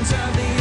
of the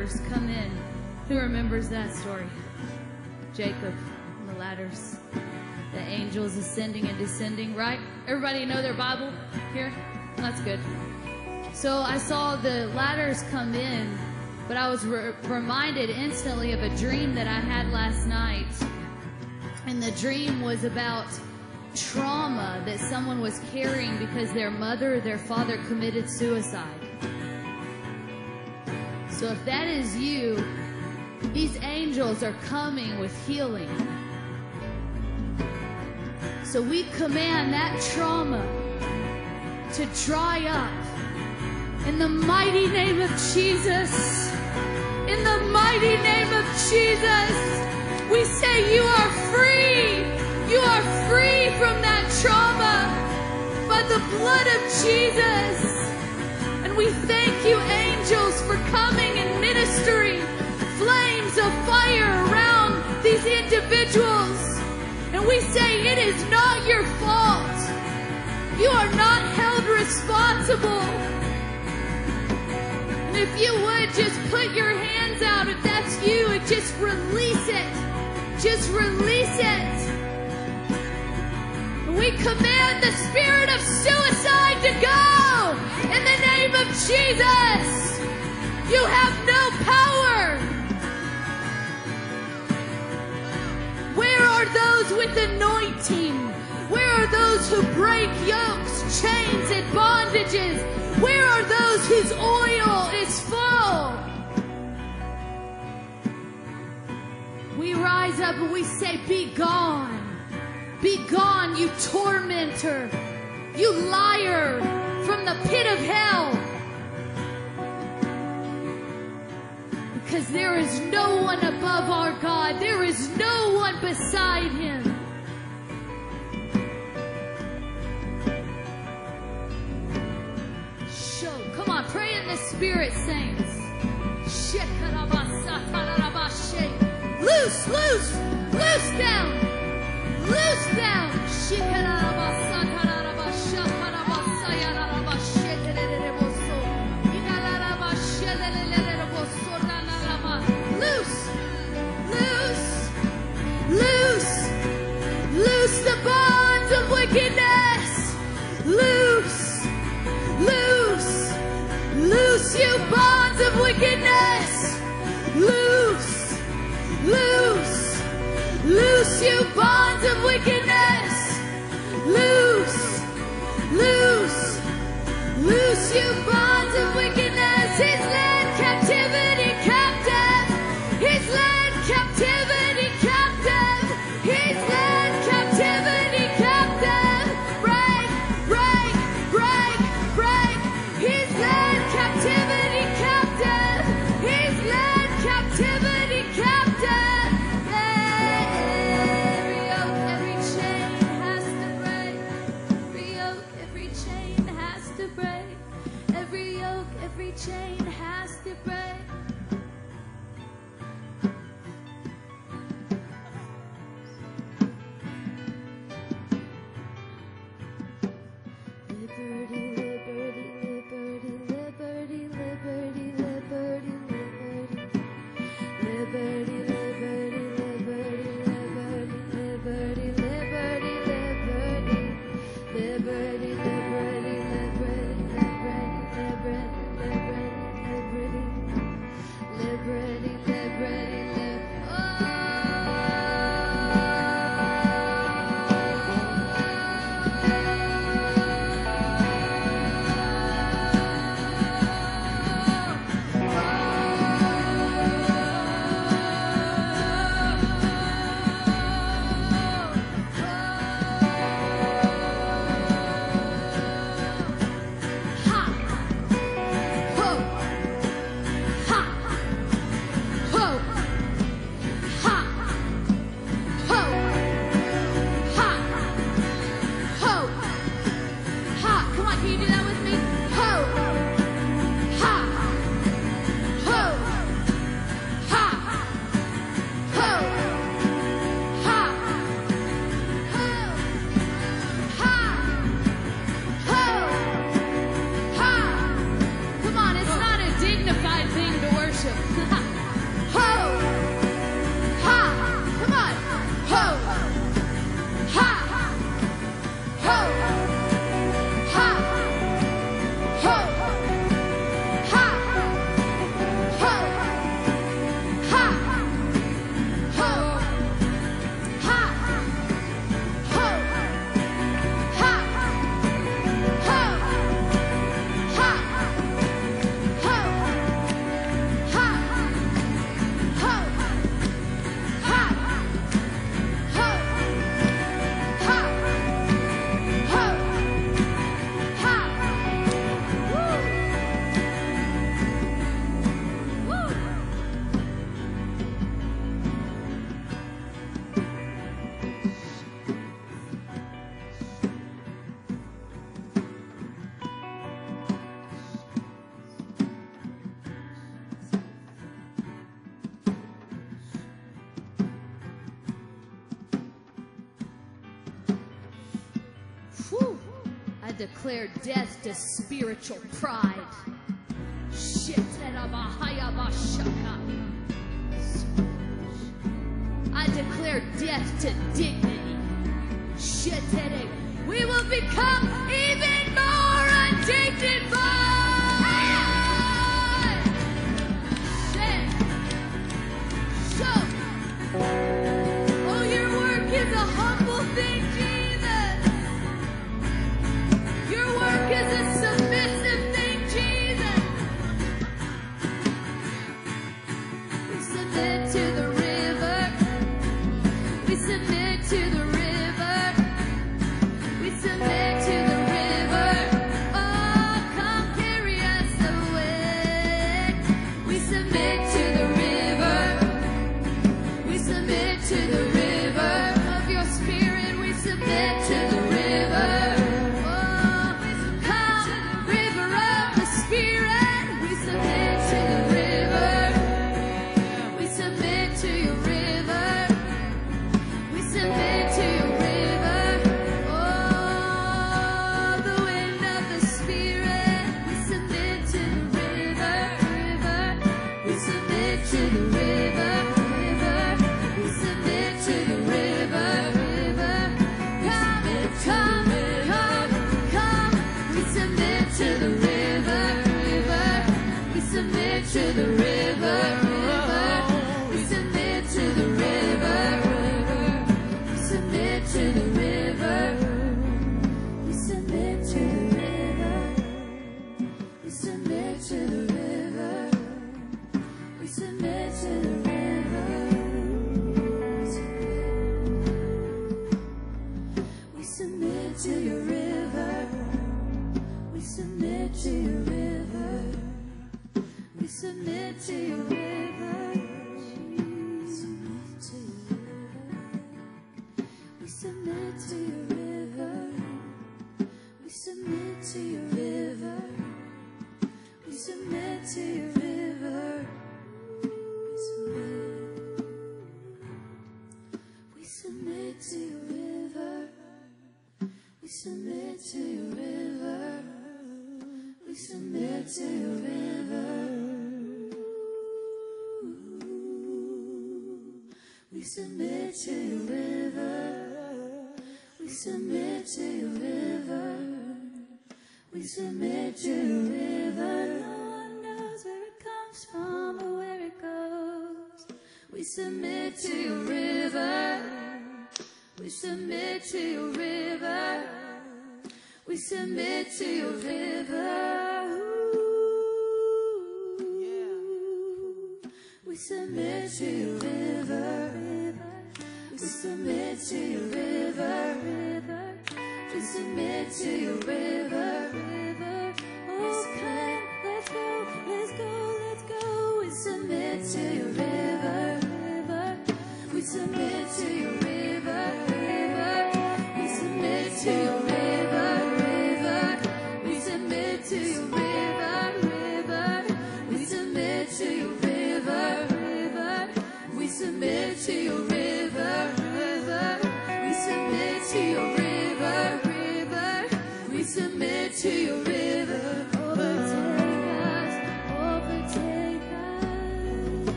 ladders come in. Who remembers that story? Jacob and the ladders. The angels ascending and descending, right? Everybody know their Bible here? That's good. So I saw the ladders come in, but I was re- reminded instantly of a dream that I had last night. And the dream was about trauma that someone was carrying because their mother their father committed suicide. So if that is you, these angels are coming with healing. So we command that trauma to dry up in the mighty name of Jesus. In the mighty name of Jesus, we say you are free. You are free from that trauma by the blood of Jesus. And we thank you, angels, for coming and ministering flames of fire around these individuals. And we say it is not your fault. You are not held responsible. And if you would just put your hands out, if that's you, and just release it. Just release it. We command the spirit of suicide to go in the name of Jesus. You have no power. Where are those with anointing? Where are those who break yokes, chains, and bondages? Where are those whose oil is full? We rise up and we say, Be gone. Be gone, you tormentor, you liar from the pit of hell. Because there is no one above our God, there is no one beside him. Show. Come on, pray in the spirit, saints. Loose, loose, loose down. Loose down. You bonds of wickedness. Loose, loose, loose you bonds of wickedness. Loose, loose, loose you bonds do that with me? declare death to spiritual pride. We submit to your river. We submit to your river. We submit to your river.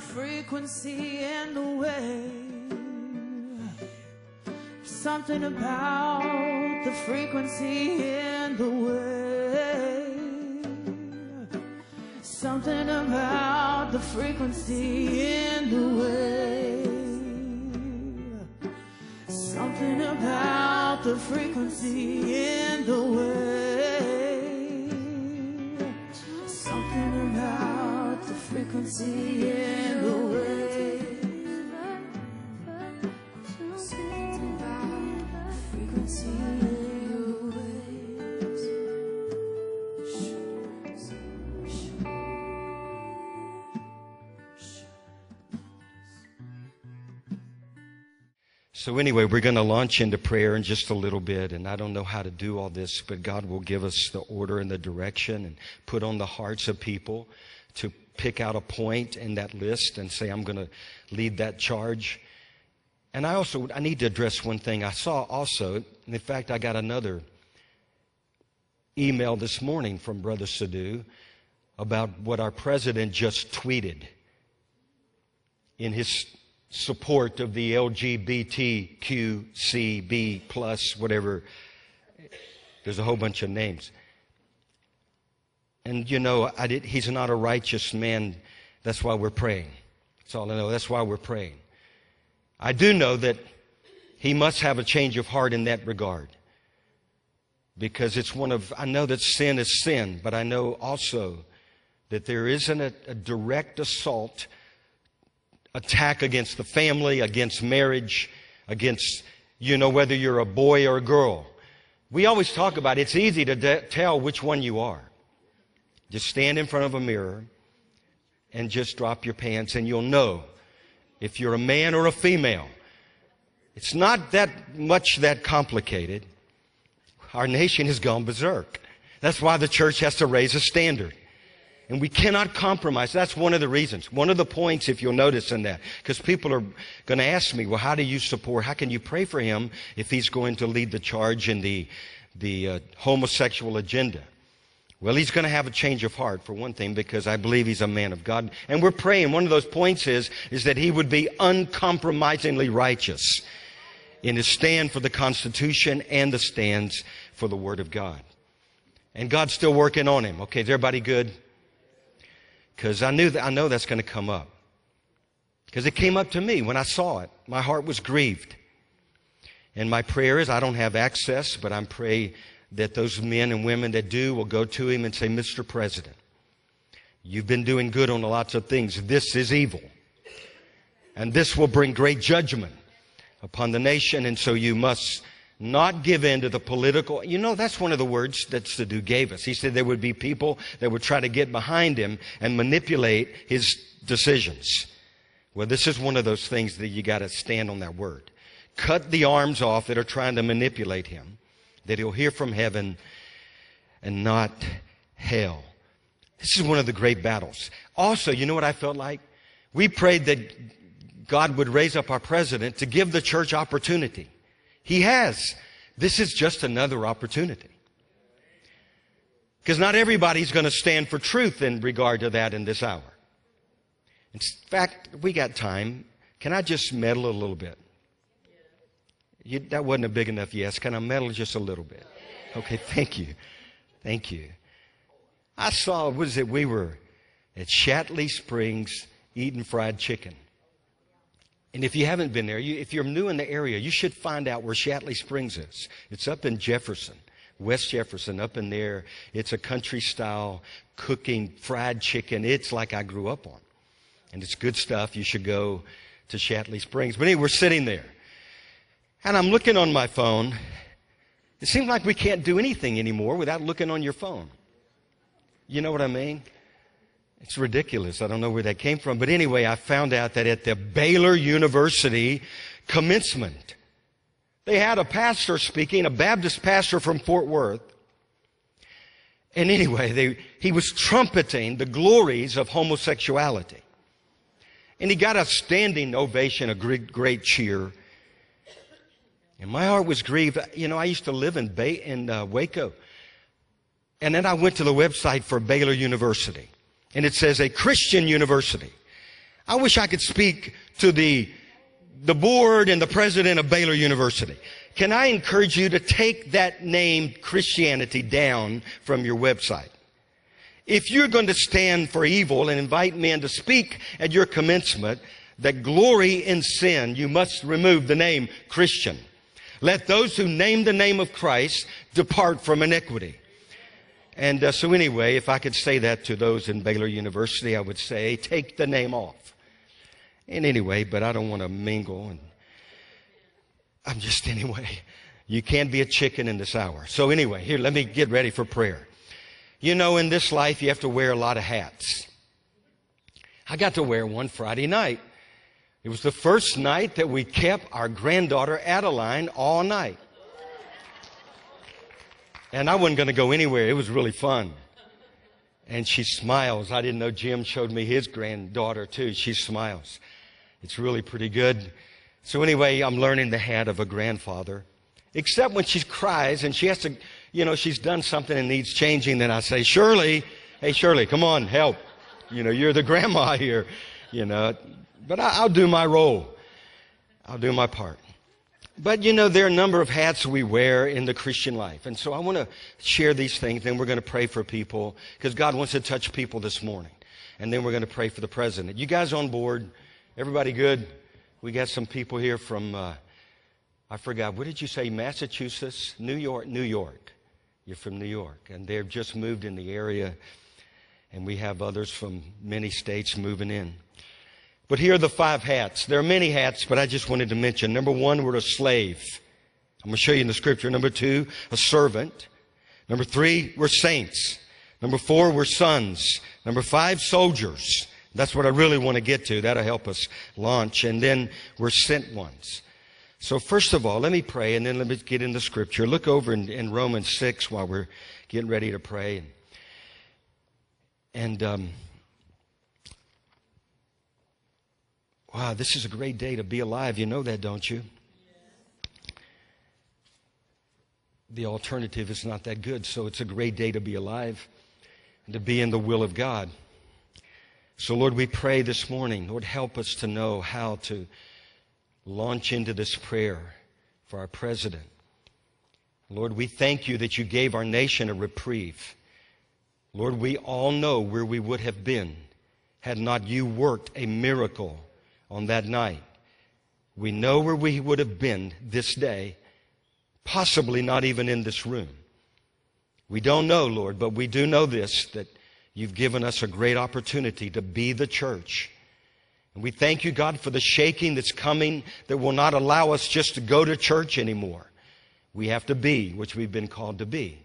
The frequency and the way. Something about the frequency and the way. Something about the frequency and the way. Something about the frequency and the way. Something about the frequency and So, anyway, we're going to launch into prayer in just a little bit. And I don't know how to do all this, but God will give us the order and the direction and put on the hearts of people to pick out a point in that list and say, I'm going to lead that charge. And I also, I need to address one thing. I saw also, in fact, I got another email this morning from Brother Sadhu about what our president just tweeted in his support of the LGBTQCB plus whatever. There's a whole bunch of names. And you know, did, he's not a righteous man. That's why we're praying. That's all I know. That's why we're praying. I do know that he must have a change of heart in that regard. Because it's one of, I know that sin is sin, but I know also that there isn't a, a direct assault attack against the family, against marriage, against, you know, whether you're a boy or a girl. We always talk about it's easy to de- tell which one you are. Just stand in front of a mirror and just drop your pants and you'll know if you're a man or a female. It's not that much that complicated. Our nation has gone berserk. That's why the church has to raise a standard. And we cannot compromise. That's one of the reasons. One of the points, if you'll notice in that, because people are going to ask me, well, how do you support, how can you pray for him if he's going to lead the charge in the, the uh, homosexual agenda? Well, he's going to have a change of heart for one thing because I believe he's a man of God. And we're praying. One of those points is, is that he would be uncompromisingly righteous in his stand for the Constitution and the stands for the Word of God. And God's still working on him. Okay, is everybody good? Because I knew that, I know that's going to come up. Because it came up to me when I saw it. My heart was grieved. And my prayer is I don't have access, but I pray that those men and women that do will go to him and say, Mr. President, you've been doing good on lots of things. This is evil. And this will bring great judgment upon the nation. And so you must not give in to the political. You know, that's one of the words that Sadhu gave us. He said there would be people that would try to get behind him and manipulate his decisions. Well, this is one of those things that you got to stand on that word. Cut the arms off that are trying to manipulate him, that he'll hear from heaven and not hell. This is one of the great battles. Also, you know what I felt like? We prayed that God would raise up our president to give the church opportunity. He has. This is just another opportunity. Because not everybody's going to stand for truth in regard to that in this hour. In fact, we got time. Can I just meddle a little bit? You, that wasn't a big enough yes. Can I meddle just a little bit? Okay, thank you. Thank you. I saw, was it, we were at Shatley Springs eating fried chicken. And if you haven't been there, you, if you're new in the area, you should find out where Shatley Springs is. It's up in Jefferson, West Jefferson, up in there. It's a country style cooking fried chicken. It's like I grew up on. And it's good stuff. You should go to Shatley Springs. But anyway, we're sitting there. And I'm looking on my phone. It seems like we can't do anything anymore without looking on your phone. You know what I mean? It's ridiculous. I don't know where that came from. But anyway, I found out that at the Baylor University commencement, they had a pastor speaking, a Baptist pastor from Fort Worth. And anyway, they, he was trumpeting the glories of homosexuality. And he got a standing ovation, a great, great cheer. And my heart was grieved. You know, I used to live in, in uh, Waco. And then I went to the website for Baylor University and it says a Christian university. I wish I could speak to the, the board and the president of Baylor University. Can I encourage you to take that name Christianity down from your website? If you're going to stand for evil and invite men to speak at your commencement that glory in sin, you must remove the name Christian. Let those who name the name of Christ depart from iniquity. And uh, so, anyway, if I could say that to those in Baylor University, I would say, take the name off. And anyway, but I don't want to mingle. And I'm just, anyway, you can't be a chicken in this hour. So, anyway, here, let me get ready for prayer. You know, in this life, you have to wear a lot of hats. I got to wear one Friday night. It was the first night that we kept our granddaughter Adeline all night. And I wasn't going to go anywhere. It was really fun. And she smiles. I didn't know Jim showed me his granddaughter too. She smiles. It's really pretty good. So anyway, I'm learning the hat of a grandfather. Except when she cries and she has to, you know, she's done something and needs changing, then I say, Shirley, hey Shirley, come on, help. You know, you're the grandma here, you know. But I, I'll do my role. I'll do my part. But you know, there are a number of hats we wear in the Christian life. And so I want to share these things, then we're going to pray for people because God wants to touch people this morning. And then we're going to pray for the president. You guys on board? Everybody good? We got some people here from, uh, I forgot, what did you say? Massachusetts? New York? New York. You're from New York. And they've just moved in the area. And we have others from many states moving in. But here are the five hats. There are many hats, but I just wanted to mention. Number one, we're a slave. I'm going to show you in the scripture. Number two, a servant. Number three, we're saints. Number four, we're sons. Number five, soldiers. That's what I really want to get to. That'll help us launch. And then we're sent ones. So first of all, let me pray and then let me get in the scripture. Look over in, in Romans 6 while we're getting ready to pray. And, and um, Wow, this is a great day to be alive. You know that, don't you? The alternative is not that good, so it's a great day to be alive and to be in the will of God. So, Lord, we pray this morning, Lord, help us to know how to launch into this prayer for our president. Lord, we thank you that you gave our nation a reprieve. Lord, we all know where we would have been had not you worked a miracle on that night, we know where we would have been this day, possibly not even in this room. We don't know, Lord, but we do know this that you've given us a great opportunity to be the church. And we thank you, God, for the shaking that's coming that will not allow us just to go to church anymore. We have to be, which we've been called to be.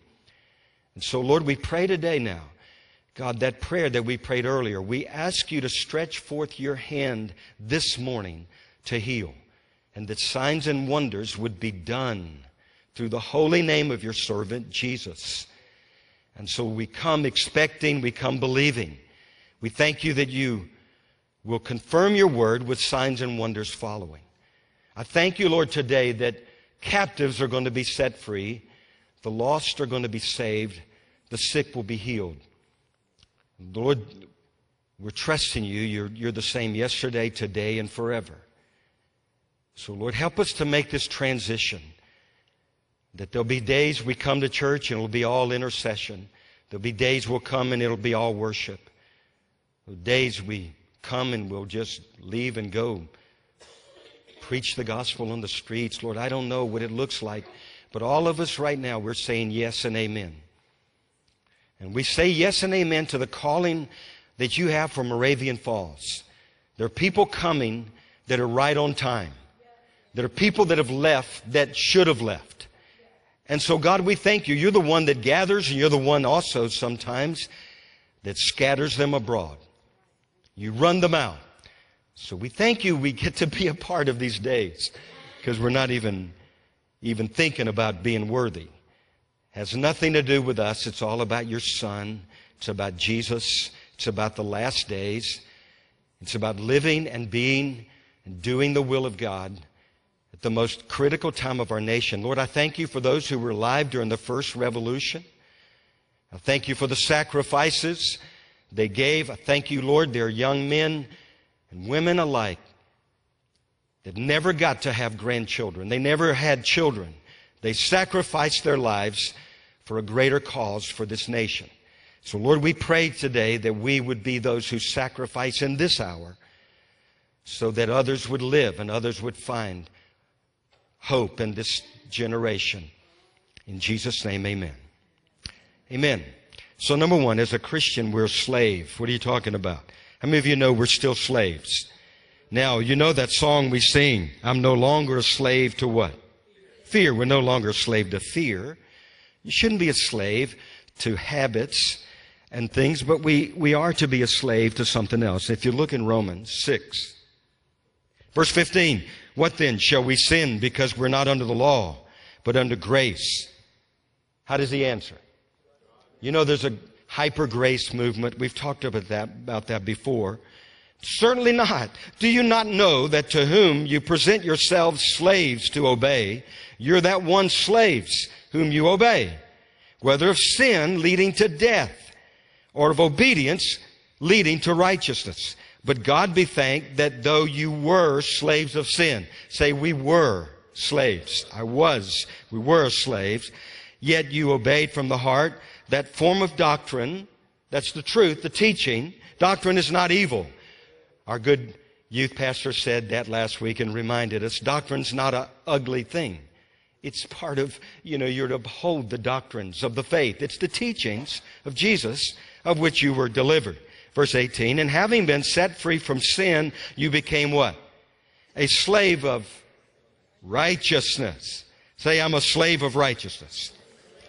And so, Lord, we pray today now, God, that prayer that we prayed earlier, we ask you to stretch forth your hand this morning to heal, and that signs and wonders would be done through the holy name of your servant, Jesus. And so we come expecting, we come believing. We thank you that you will confirm your word with signs and wonders following. I thank you, Lord, today that captives are going to be set free, the lost are going to be saved, the sick will be healed. Lord, we're trusting you. You're, you're the same yesterday, today, and forever. So, Lord, help us to make this transition. That there'll be days we come to church and it'll be all intercession. There'll be days we'll come and it'll be all worship. Days we come and we'll just leave and go. Preach the gospel on the streets. Lord, I don't know what it looks like, but all of us right now, we're saying yes and amen. And we say yes and amen to the calling that you have for Moravian Falls. There are people coming that are right on time. There are people that have left that should have left. And so, God, we thank you. You're the one that gathers, and you're the one also sometimes that scatters them abroad. You run them out. So we thank you we get to be a part of these days because we're not even, even thinking about being worthy. Has nothing to do with us. It's all about your son. It's about Jesus. It's about the last days. It's about living and being and doing the will of God at the most critical time of our nation. Lord, I thank you for those who were alive during the first revolution. I thank you for the sacrifices they gave. I thank you, Lord, they're young men and women alike that never got to have grandchildren. They never had children. They sacrificed their lives for a greater cause for this nation. So, Lord, we pray today that we would be those who sacrifice in this hour so that others would live and others would find hope in this generation. In Jesus' name, amen. Amen. So, number one, as a Christian, we're a slave. What are you talking about? How many of you know we're still slaves? Now, you know that song we sing, I'm no longer a slave to what? Fear. We're no longer a slave to fear. You shouldn't be a slave to habits and things, but we, we are to be a slave to something else. If you look in Romans 6, verse 15, what then? Shall we sin because we're not under the law, but under grace? How does he answer? You know, there's a hyper grace movement. We've talked about that, about that before. Certainly not. Do you not know that to whom you present yourselves slaves to obey, you're that one slaves whom you obey, whether of sin leading to death or of obedience leading to righteousness. But God be thanked that though you were slaves of sin, say we were slaves. I was. We were slaves. Yet you obeyed from the heart that form of doctrine, that's the truth, the teaching. Doctrine is not evil. Our good youth pastor said that last week and reminded us doctrine's not an ugly thing. It's part of, you know, you're to uphold the doctrines of the faith. It's the teachings of Jesus of which you were delivered. Verse 18, and having been set free from sin, you became what? A slave of righteousness. Say, I'm a slave of righteousness.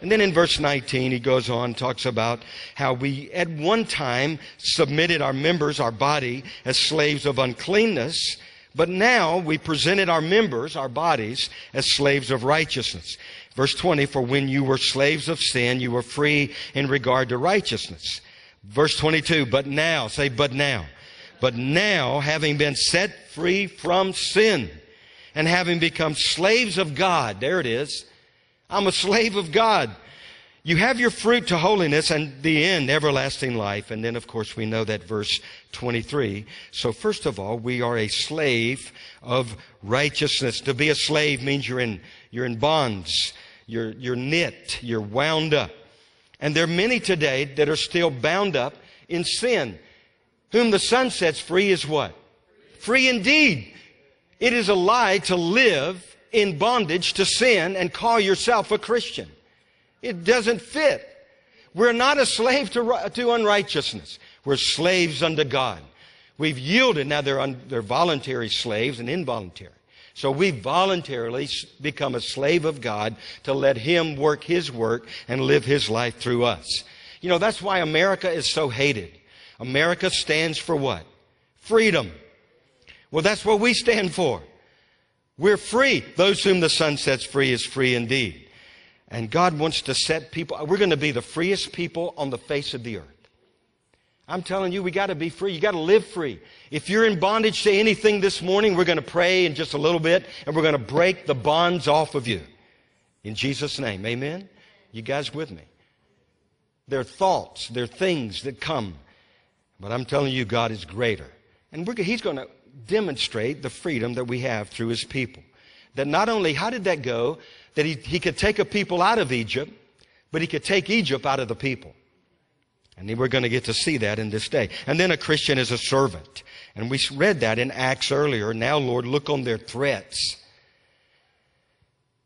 And then in verse 19, he goes on, talks about how we at one time submitted our members, our body, as slaves of uncleanness, but now we presented our members, our bodies, as slaves of righteousness. Verse 20, for when you were slaves of sin, you were free in regard to righteousness. Verse 22, but now, say, but now. But now, having been set free from sin and having become slaves of God, there it is, I'm a slave of God. You have your fruit to holiness and the end, everlasting life. And then, of course, we know that verse 23. So first of all, we are a slave of righteousness. To be a slave means you're in, you're in bonds. You're, you're knit. You're wound up. And there are many today that are still bound up in sin. Whom the Son sets free is what? Free indeed. It is a lie to live in bondage to sin and call yourself a Christian. It doesn't fit. We're not a slave to, to unrighteousness. We're slaves unto God. We've yielded. Now they're, un, they're voluntary slaves and involuntary. So we voluntarily become a slave of God to let Him work His work and live His life through us. You know, that's why America is so hated. America stands for what? Freedom. Well, that's what we stand for. We're free. Those whom the Son sets free is free indeed. And God wants to set people, we're going to be the freest people on the face of the earth. I'm telling you, we got to be free. You got to live free. If you're in bondage to anything this morning, we're going to pray in just a little bit and we're going to break the bonds off of you. In Jesus' name. Amen. You guys with me? They're thoughts, they're things that come. But I'm telling you, God is greater. And He's going to demonstrate the freedom that we have through His people. That not only, how did that go? That He, he could take a people out of Egypt, but He could take Egypt out of the people. And we're going to get to see that in this day. And then a Christian is a servant. And we read that in Acts earlier. Now, Lord, look on their threats.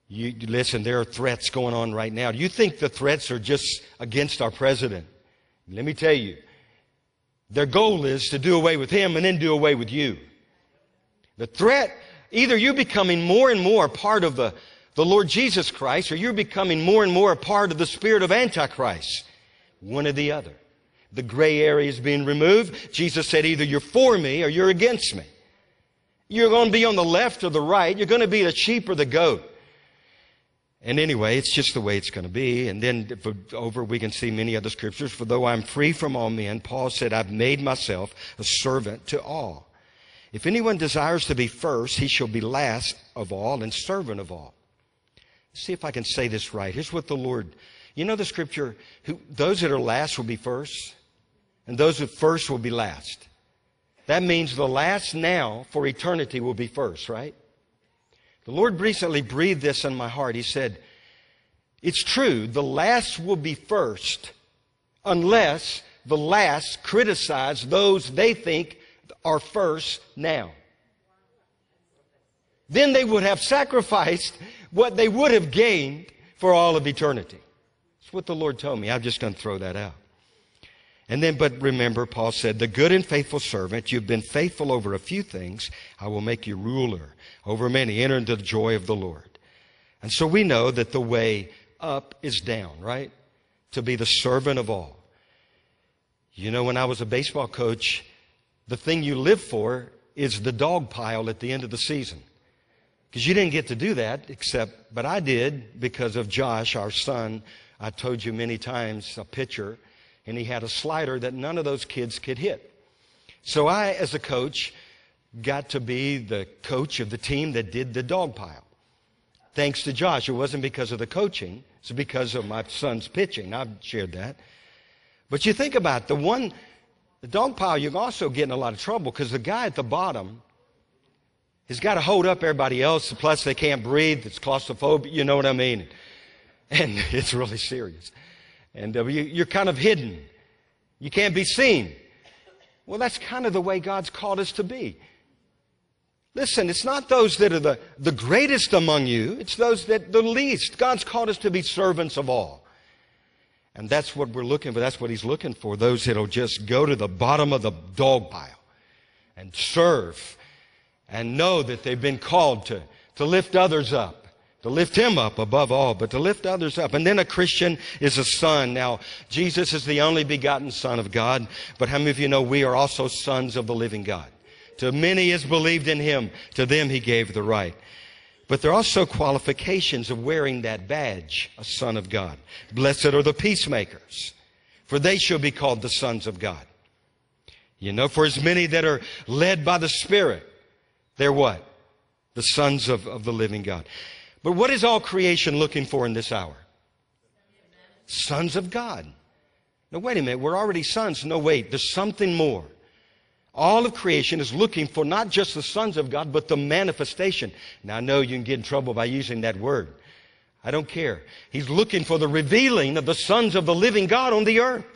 You, listen, there are threats going on right now. Do you think the threats are just against our president? Let me tell you, their goal is to do away with him and then do away with you. The threat, either you're becoming more and more part of the, the Lord Jesus Christ or you're becoming more and more a part of the spirit of Antichrist. One or the other. The gray area is being removed. Jesus said either you're for me or you're against me. You're going to be on the left or the right. You're going to be the sheep or the goat. And anyway, it's just the way it's going to be. And then over, we can see many other scriptures. For though I'm free from all men, Paul said, I've made myself a servant to all. If anyone desires to be first, he shall be last of all and servant of all. See if I can say this right. Here's what the Lord, you know the scripture, who, those that are last will be first, and those that first will be last. That means the last now for eternity will be first, right? The Lord recently breathed this in my heart. He said, It's true, the last will be first unless the last criticize those they think are first now. Then they would have sacrificed what they would have gained for all of eternity. That's what the Lord told me. I'm just going to throw that out. And then, but remember, Paul said, the good and faithful servant, you've been faithful over a few things. I will make you ruler over many. Enter into the joy of the Lord. And so we know that the way up is down, right? To be the servant of all. You know, when I was a baseball coach, the thing you live for is the dog pile at the end of the season. Because you didn't get to do that, except, but I did because of Josh, our son. I told you many times, a pitcher and he had a slider that none of those kids could hit. So I, as a coach, got to be the coach of the team that did the dog pile. Thanks to Josh. It wasn't because of the coaching, it's because of my son's pitching. I've shared that. But you think about it, the one, the dog pile, you're also getting a lot of trouble because the guy at the bottom has got to hold up everybody else. Plus, they can't breathe. It's claustrophobic. You know what I mean? And it's really serious and uh, you, are kind of hidden. You can't be seen. Well, that's kind of the way God's called us to be. Listen, it's not those that are the, the greatest among you, it's those that the least. God's called us to be servants of all. And that's what we're looking for. That's what He's looking for. Those that'll just go to the bottom of the dog pile and serve and know that they've been called to, to lift others up to lift him up above all, but to lift others up. And then a Christian is a son. Now, Jesus is the only begotten Son of God, but how many of you know we are also sons of the living God? To many is believed in him, to them he gave the right. But there are also qualifications of wearing that badge, a son of God. Blessed are the peacemakers, for they shall be called the sons of God. You know, for as many that are led by the Spirit, they're what? The sons of, of the living God. But what is all creation looking for in this hour? Sons of God. No, wait a minute. We're already sons. No, wait. There's something more. All of creation is looking for not just the sons of God, but the manifestation. Now, I know you can get in trouble by using that word. I don't care. He's looking for the revealing of the sons of the living God on the earth.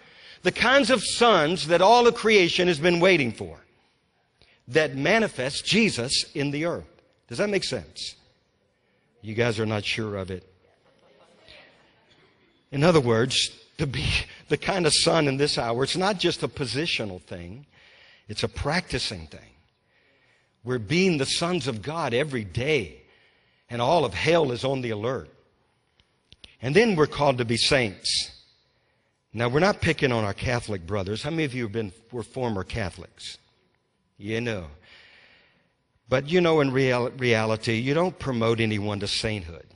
The kinds of sons that all of creation has been waiting for. That manifests Jesus in the earth. Does that make sense? You guys are not sure of it. In other words, to be the kind of son in this hour, it's not just a positional thing, it's a practicing thing. We're being the sons of God every day, and all of hell is on the alert. And then we're called to be saints. Now, we're not picking on our Catholic brothers. How many of you have been, were former Catholics? You know. But you know, in real, reality, you don't promote anyone to sainthood.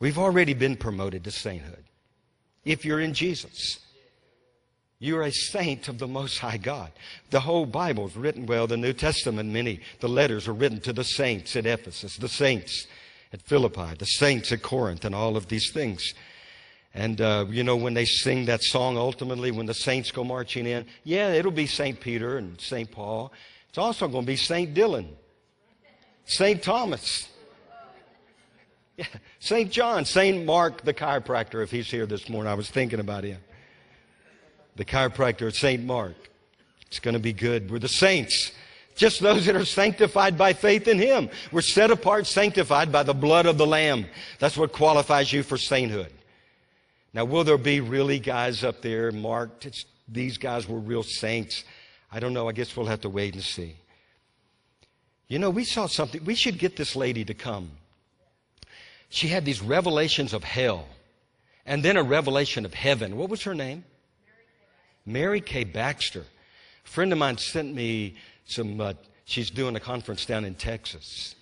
We've already been promoted to sainthood. If you're in Jesus, you're a saint of the Most High God. The whole Bible is written, well, the New Testament, many, the letters are written to the saints at Ephesus, the saints at Philippi, the saints at Corinth, and all of these things. And, uh, you know, when they sing that song ultimately, when the saints go marching in, yeah, it'll be St. Peter and St. Paul. It's also going to be St. Dylan, St. Thomas, yeah, St. John, St. Mark, the chiropractor, if he's here this morning. I was thinking about him. The chiropractor at St. Mark. It's going to be good. We're the saints. Just those that are sanctified by faith in Him. We're set apart, sanctified by the blood of the Lamb. That's what qualifies you for sainthood. Now, will there be really guys up there marked? It's, these guys were real saints. I don't know. I guess we'll have to wait and see. You know, we saw something. We should get this lady to come. She had these revelations of hell and then a revelation of heaven. What was her name? Mary K. Baxter. A friend of mine sent me some, uh, she's doing a conference down in Texas.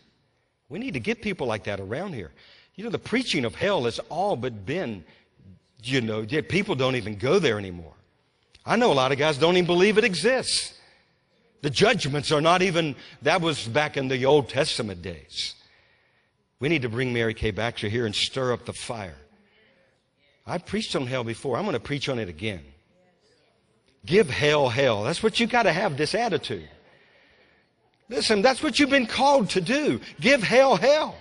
We need to get people like that around here. You know, the preaching of hell has all but been, you know, people don't even go there anymore. I know a lot of guys don't even believe it exists. The judgments are not even, that was back in the Old Testament days. We need to bring Mary K. Baxter here and stir up the fire. I preached on hell before. I'm going to preach on it again. Give hell hell. That's what you got to have this attitude. Listen, that's what you've been called to do. Give hell hell.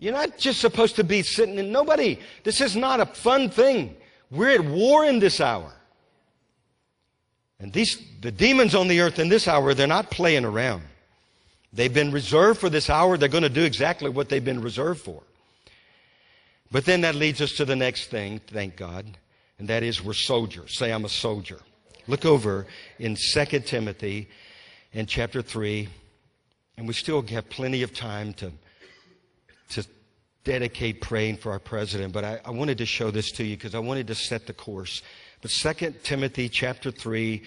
You're not just supposed to be sitting in nobody. This is not a fun thing. We're at war in this hour. And these, the demons on the earth in this hour, they're not playing around. They've been reserved for this hour. They're going to do exactly what they've been reserved for. But then that leads us to the next thing, thank God, and that is we're soldiers. Say, I'm a soldier. Look over in 2 Timothy in chapter 3, and we still have plenty of time to, to dedicate praying for our president, but I, I wanted to show this to you because I wanted to set the course. But 2 Timothy chapter 3,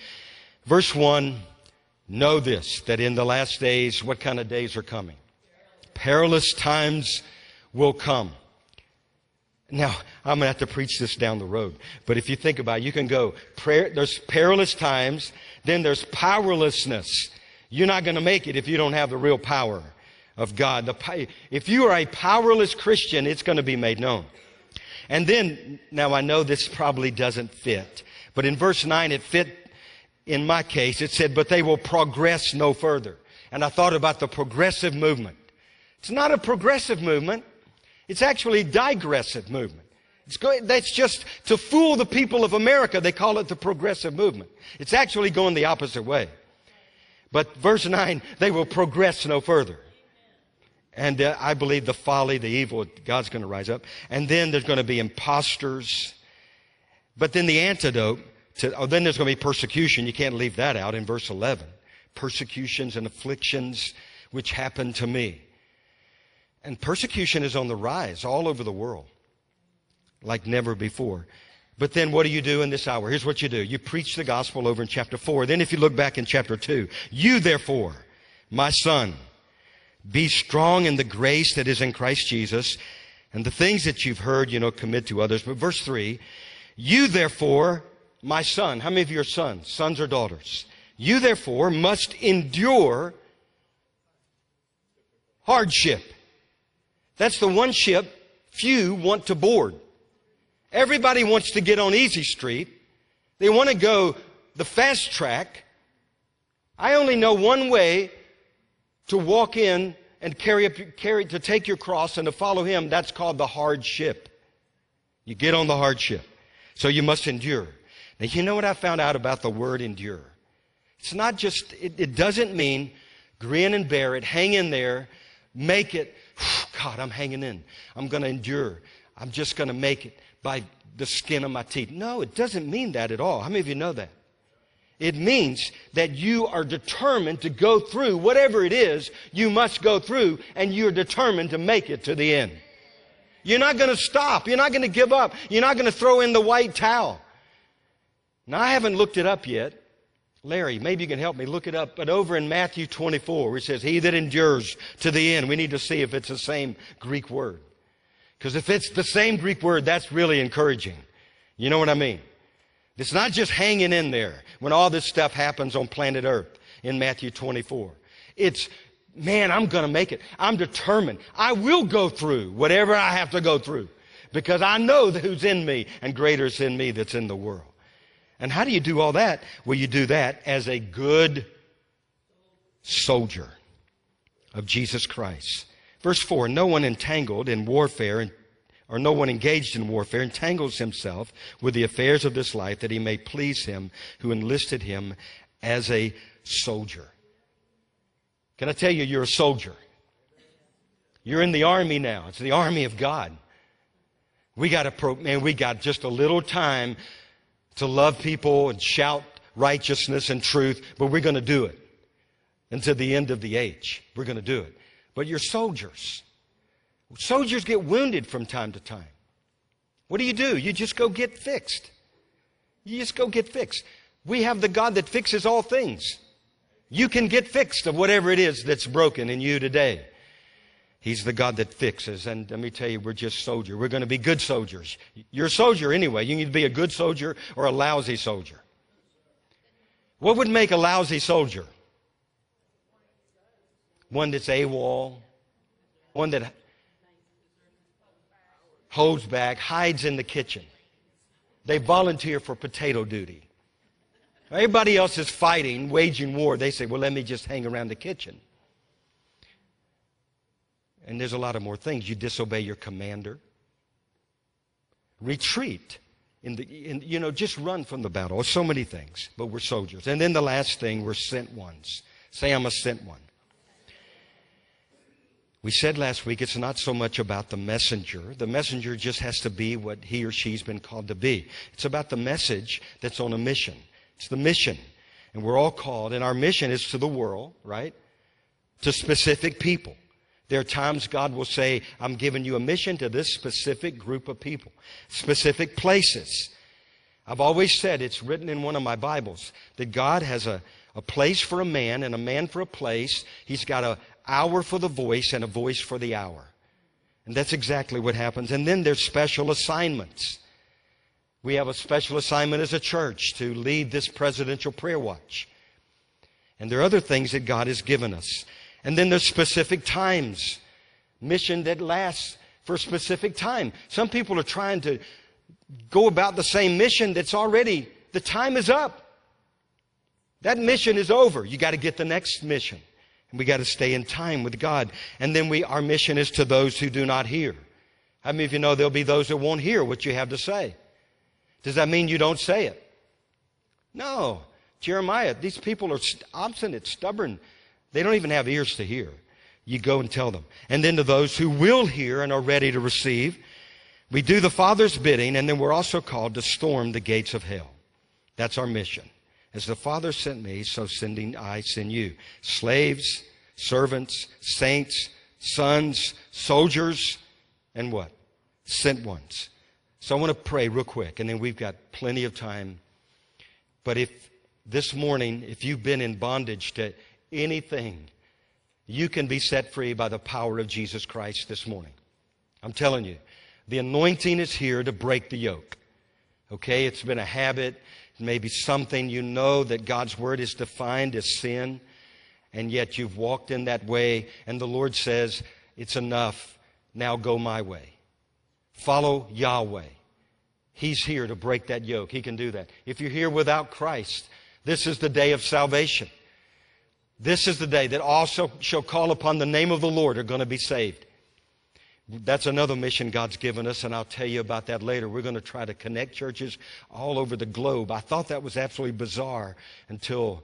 verse 1, know this, that in the last days, what kind of days are coming? Perilous times will come. Now, I'm going to have to preach this down the road. But if you think about it, you can go, prayer, there's perilous times, then there's powerlessness. You're not going to make it if you don't have the real power of God. If you are a powerless Christian, it's going to be made known. And then, now I know this probably doesn't fit, but in verse 9 it fit in my case. It said, but they will progress no further. And I thought about the progressive movement. It's not a progressive movement. It's actually a digressive movement. It's that's just to fool the people of America. They call it the progressive movement. It's actually going the opposite way. But verse 9, they will progress no further. And uh, I believe the folly, the evil, God's going to rise up. And then there's going to be imposters. But then the antidote to, oh, then there's going to be persecution. You can't leave that out in verse 11. Persecutions and afflictions which happened to me. And persecution is on the rise all over the world, like never before. But then what do you do in this hour? Here's what you do. You preach the gospel over in chapter 4. Then if you look back in chapter 2, you therefore, my son, be strong in the grace that is in Christ Jesus, and the things that you've heard, you know, commit to others. But verse 3, you therefore, my son, how many of you are sons, sons or daughters? You therefore must endure hardship that's the one ship few want to board. Everybody wants to get on easy street. They want to go the fast track. I only know one way to walk in and carry up, carry, to take your cross and to follow him. That's called the hardship. You get on the hardship. So you must endure. Now, you know what I found out about the word endure? It's not just, it, it doesn't mean grin and bear it, hang in there, make it. God, I'm hanging in. I'm going to endure. I'm just going to make it by the skin of my teeth. No, it doesn't mean that at all. How many of you know that? It means that you are determined to go through whatever it is you must go through, and you're determined to make it to the end. You're not going to stop. You're not going to give up. You're not going to throw in the white towel. Now, I haven't looked it up yet. Larry, maybe you can help me look it up. But over in Matthew 24, where it says, He that endures to the end, we need to see if it's the same Greek word. Because if it's the same Greek word, that's really encouraging. You know what I mean? It's not just hanging in there when all this stuff happens on planet Earth in Matthew 24. It's, man, I'm going to make it. I'm determined. I will go through whatever I have to go through because I know who's in me and greater is in me that's in the world. And how do you do all that? Well, you do that as a good soldier of Jesus Christ. Verse 4 No one entangled in warfare, or no one engaged in warfare, entangles himself with the affairs of this life that he may please him who enlisted him as a soldier. Can I tell you, you're a soldier? You're in the army now. It's the army of God. We got a pro, man, we got just a little time to love people and shout righteousness and truth, but we're going to do it until the end of the age. We're going to do it. But you're soldiers. Soldiers get wounded from time to time. What do you do? You just go get fixed. You just go get fixed. We have the God that fixes all things. You can get fixed of whatever it is that's broken in you today. He's the God that fixes. And let me tell you, we're just soldiers. We're going to be good soldiers. You're a soldier anyway. You need to be a good soldier or a lousy soldier. What would make a lousy soldier? One that's AWOL, one that holds back, hides in the kitchen. They volunteer for potato duty. Everybody else is fighting, waging war. They say, well, let me just hang around the kitchen. And there's a lot of more things. You disobey your commander. Retreat. In the, in, you know, just run from the battle. So many things, but we're soldiers. And then the last thing, we're sent ones. Say, I'm a sent one. We said last week it's not so much about the messenger. The messenger just has to be what he or she's been called to be. It's about the message that's on a mission. It's the mission. And we're all called, and our mission is to the world, right? To specific people. There are times God will say, I'm giving you a mission to this specific group of people, specific places. I've always said, it's written in one of my Bibles, that God has a, a place for a man and a man for a place. He's got an hour for the voice and a voice for the hour. And that's exactly what happens. And then there's special assignments. We have a special assignment as a church to lead this presidential prayer watch. And there are other things that God has given us. And then there's specific times. Mission that lasts for a specific time. Some people are trying to go about the same mission that's already, the time is up. That mission is over. You got to get the next mission. We got to stay in time with God. And then we, our mission is to those who do not hear. How many of you know there'll be those that won't hear what you have to say? Does that mean you don't say it? No. Jeremiah, these people are obstinate, stubborn. They don't even have ears to hear. You go and tell them. And then to those who will hear and are ready to receive, we do the Father's bidding, and then we're also called to storm the gates of hell. That's our mission. As the Father sent me, so sending I send you. Slaves, servants, saints, sons, soldiers, and what? Sent ones. So I want to pray real quick, and then we've got plenty of time. But if this morning, if you've been in bondage to anything, you can be set free by the power of Jesus Christ this morning. I'm telling you, the anointing is here to break the yoke. Okay, it's been a habit, maybe something you know that God's word is defined as sin, and yet you've walked in that way, and the Lord says, It's enough. Now go my way. Follow Yahweh. He's here to break that yoke. He can do that. If you're here without Christ, this is the day of salvation. This is the day that all shall call upon the name of the Lord are going to be saved. That's another mission God's given us, and I'll tell you about that later. We're going to try to connect churches all over the globe. I thought that was absolutely bizarre until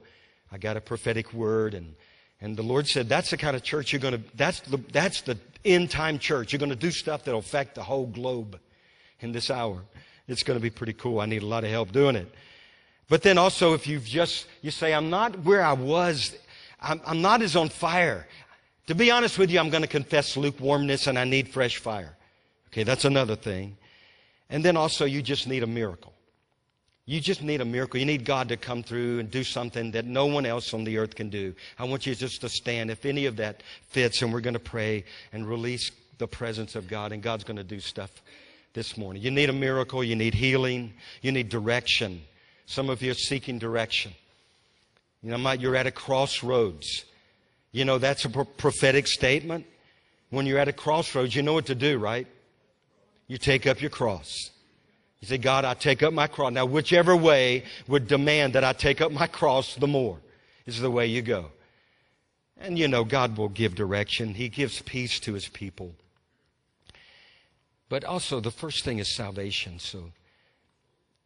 I got a prophetic word and and the Lord said, that's the kind of church you're going to, that's the, that's the end time church. You're going to do stuff that'll affect the whole globe in this hour. It's going to be pretty cool. I need a lot of help doing it. But then also, if you've just, you say, I'm not where I was, I'm, I'm not as on fire. To be honest with you, I'm going to confess lukewarmness and I need fresh fire. Okay, that's another thing. And then also, you just need a miracle. You just need a miracle. You need God to come through and do something that no one else on the earth can do. I want you just to stand if any of that fits, and we're going to pray and release the presence of God, and God's going to do stuff this morning. You need a miracle. You need healing. You need direction. Some of you are seeking direction. You know, you're at a crossroads. You know, that's a prophetic statement. When you're at a crossroads, you know what to do, right? You take up your cross. You say, God, I take up my cross. Now, whichever way would demand that I take up my cross, the more is the way you go. And you know, God will give direction. He gives peace to his people. But also, the first thing is salvation. So,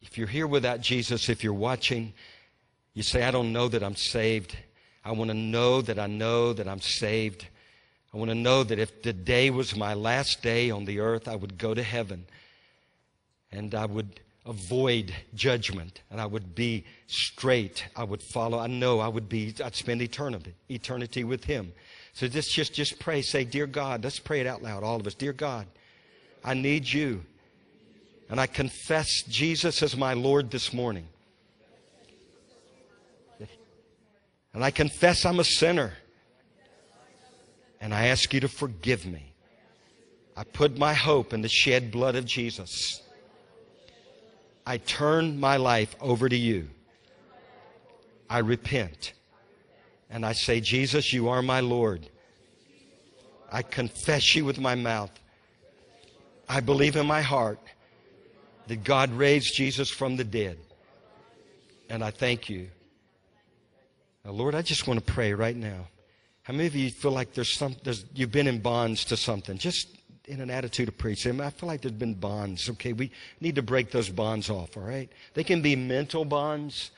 if you're here without Jesus, if you're watching, you say, I don't know that I'm saved. I want to know that I know that I'm saved. I want to know that if the day was my last day on the earth, I would go to heaven and I would avoid judgment and I would be straight. I would follow. I know I would be, I'd spend eternity, eternity with Him. So just, just, just pray. Say, Dear God, let's pray it out loud, all of us. Dear God, I need you. And I confess Jesus as my Lord this morning. And I confess I'm a sinner. And I ask you to forgive me. I put my hope in the shed blood of Jesus. I turn my life over to you. I repent. And I say, Jesus, you are my Lord. I confess you with my mouth. I believe in my heart that God raised Jesus from the dead. And I thank you. Now, Lord, I just want to pray right now. How many of you feel like there's some, there's, you've been in bonds to something? Just in an attitude of preaching. I feel like there's been bonds. Okay, we need to break those bonds off, all right? They can be mental bonds.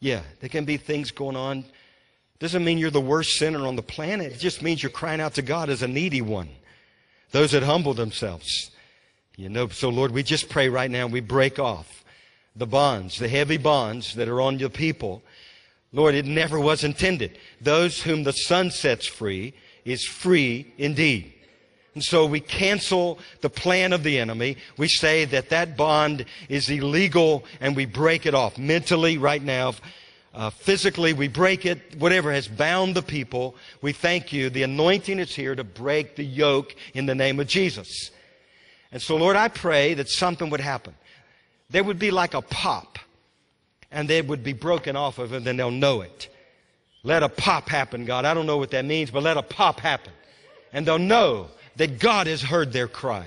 Yeah, they can be things going on. Doesn't mean you're the worst sinner on the planet. It just means you're crying out to God as a needy one. Those that humble themselves. You know, so Lord, we just pray right now, we break off the bonds, the heavy bonds that are on your people. Lord, it never was intended. Those whom the Son sets free is free indeed. And so we cancel the plan of the enemy. We say that that bond is illegal and we break it off mentally right now. Uh, physically, we break it, whatever has bound the people. We thank you. The anointing is here to break the yoke in the name of Jesus. And so, Lord, I pray that something would happen. There would be like a pop, and they would be broken off of it, and then they'll know it. Let a pop happen, God. I don't know what that means, but let a pop happen. And they'll know that God has heard their cry.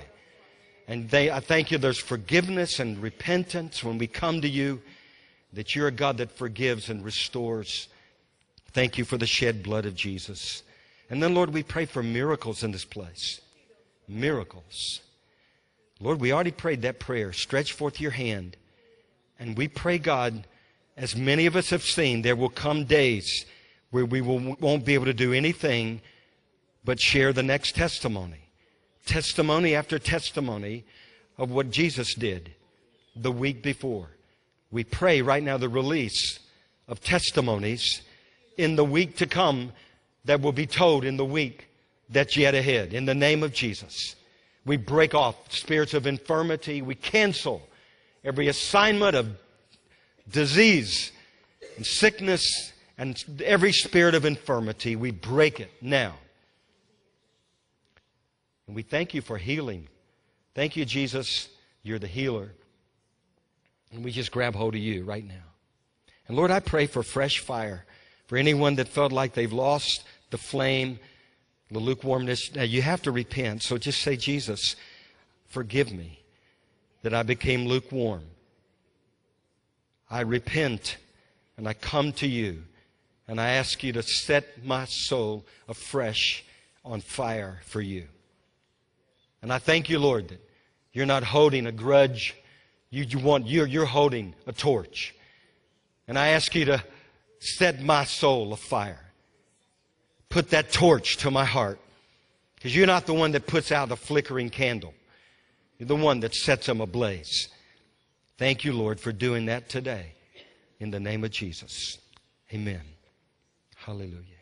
And they, I thank you, there's forgiveness and repentance when we come to you, that you're a God that forgives and restores. Thank you for the shed blood of Jesus. And then, Lord, we pray for miracles in this place. Miracles. Lord, we already prayed that prayer. Stretch forth your hand. And we pray, God, as many of us have seen, there will come days where we will, won't be able to do anything but share the next testimony. Testimony after testimony of what Jesus did the week before. We pray right now the release of testimonies in the week to come that will be told in the week that's yet ahead. In the name of Jesus, we break off spirits of infirmity. We cancel every assignment of disease and sickness and every spirit of infirmity. We break it now and we thank you for healing. Thank you, Jesus. You're the healer. And we just grab hold of you right now. And Lord, I pray for fresh fire for anyone that felt like they've lost the flame, the lukewarmness. Now, you have to repent. So just say, Jesus, forgive me that I became lukewarm. I repent and I come to you and I ask you to set my soul afresh on fire for you. And I thank you, Lord, that you're not holding a grudge. You, you want, you're, you're holding a torch. And I ask you to set my soul afire. Put that torch to my heart. Because you're not the one that puts out a flickering candle. You're the one that sets them ablaze. Thank you, Lord, for doing that today. In the name of Jesus. Amen. Hallelujah.